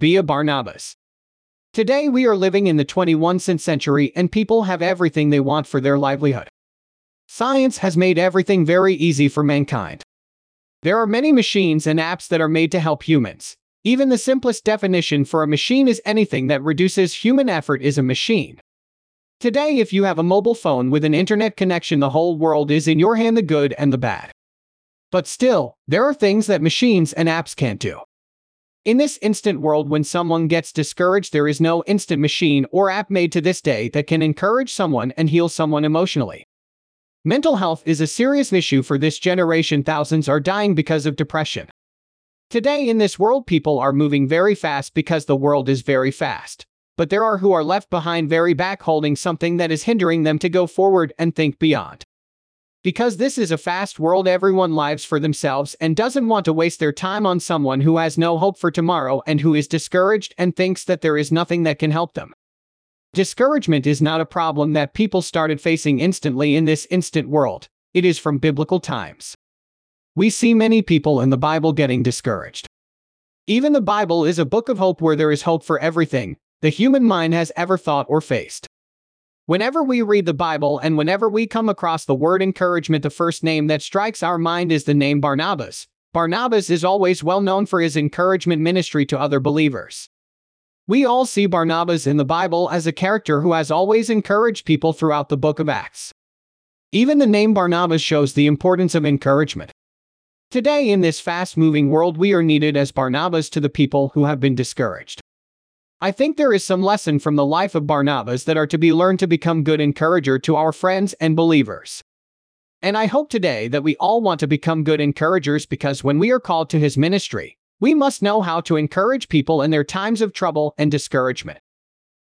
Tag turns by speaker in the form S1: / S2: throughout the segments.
S1: Be a Barnabas. Today we are living in the 21st century and people have everything they want for their livelihood. Science has made everything very easy for mankind. There are many machines and apps that are made to help humans. Even the simplest definition for a machine is anything that reduces human effort is a machine. Today, if you have a mobile phone with an internet connection, the whole world is in your hand the good and the bad. But still, there are things that machines and apps can't do. In this instant world, when someone gets discouraged, there is no instant machine or app made to this day that can encourage someone and heal someone emotionally. Mental health is a serious issue for this generation. Thousands are dying because of depression. Today, in this world, people are moving very fast because the world is very fast but there are who are left behind very back holding something that is hindering them to go forward and think beyond. Because this is a fast world, everyone lives for themselves and doesn't want to waste their time on someone who has no hope for tomorrow and who is discouraged and thinks that there is nothing that can help them. Discouragement is not a problem that people started facing instantly in this instant world, it is from biblical times. We see many people in the Bible getting discouraged. Even the Bible is a book of hope where there is hope for everything, the human mind has ever thought or faced. Whenever we read the Bible and whenever we come across the word encouragement, the first name that strikes our mind is the name Barnabas. Barnabas is always well known for his encouragement ministry to other believers. We all see Barnabas in the Bible as a character who has always encouraged people throughout the book of Acts. Even the name Barnabas shows the importance of encouragement. Today, in this fast moving world, we are needed as Barnabas to the people who have been discouraged. I think there is some lesson from the life of Barnabas that are to be learned to become good encourager to our friends and believers. And I hope today that we all want to become good encouragers because when we are called to his ministry, we must know how to encourage people in their times of trouble and discouragement.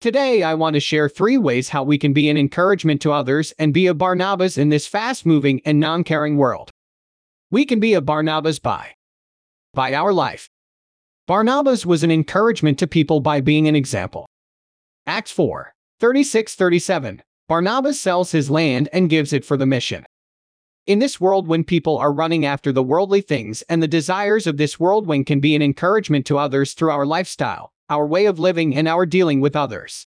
S1: Today, I want to share three ways how we can be an encouragement to others and be a Barnabas in this fast moving and non caring world. We can be a Barnabas by by our life. Barnabas was an encouragement to people by being an example. Acts 4 36 37 Barnabas sells his land and gives it for the mission. In this world, when people are running after the worldly things and the desires of this world, when can be an encouragement to others through our lifestyle, our way of living, and our dealing with others.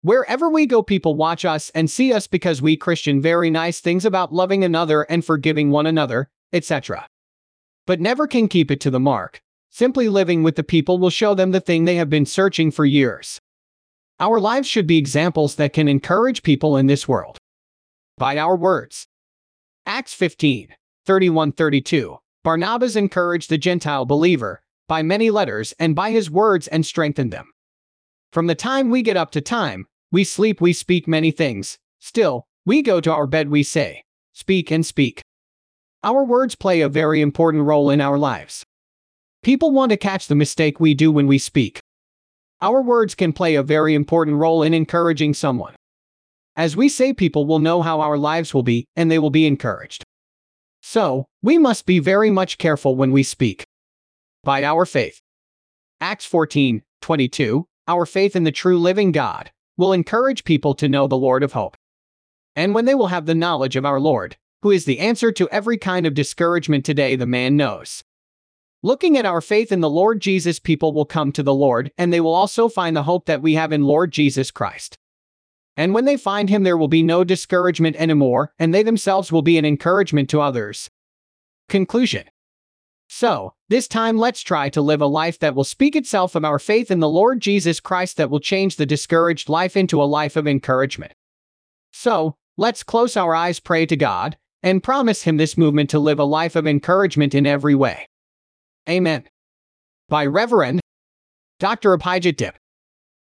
S1: Wherever we go, people watch us and see us because we Christian very nice things about loving another and forgiving one another, etc. But never can keep it to the mark, Simply living with the people will show them the thing they have been searching for years. Our lives should be examples that can encourage people in this world. By our words. Acts 15, 31 32. Barnabas encouraged the Gentile believer by many letters and by his words and strengthened them. From the time we get up to time, we sleep, we speak many things. Still, we go to our bed, we say, speak and speak. Our words play a very important role in our lives. People want to catch the mistake we do when we speak. Our words can play a very important role in encouraging someone. As we say, people will know how our lives will be, and they will be encouraged. So, we must be very much careful when we speak. By our faith. Acts 14 22, our faith in the true living God will encourage people to know the Lord of hope. And when they will have the knowledge of our Lord, who is the answer to every kind of discouragement today, the man knows. Looking at our faith in the Lord Jesus, people will come to the Lord, and they will also find the hope that we have in Lord Jesus Christ. And when they find Him, there will be no discouragement anymore, and they themselves will be an encouragement to others. Conclusion So, this time let's try to live a life that will speak itself of our faith in the Lord Jesus Christ that will change the discouraged life into a life of encouragement. So, let's close our eyes, pray to God, and promise Him this movement to live a life of encouragement in every way. Amen. By Reverend Dr. Abhijit Dip.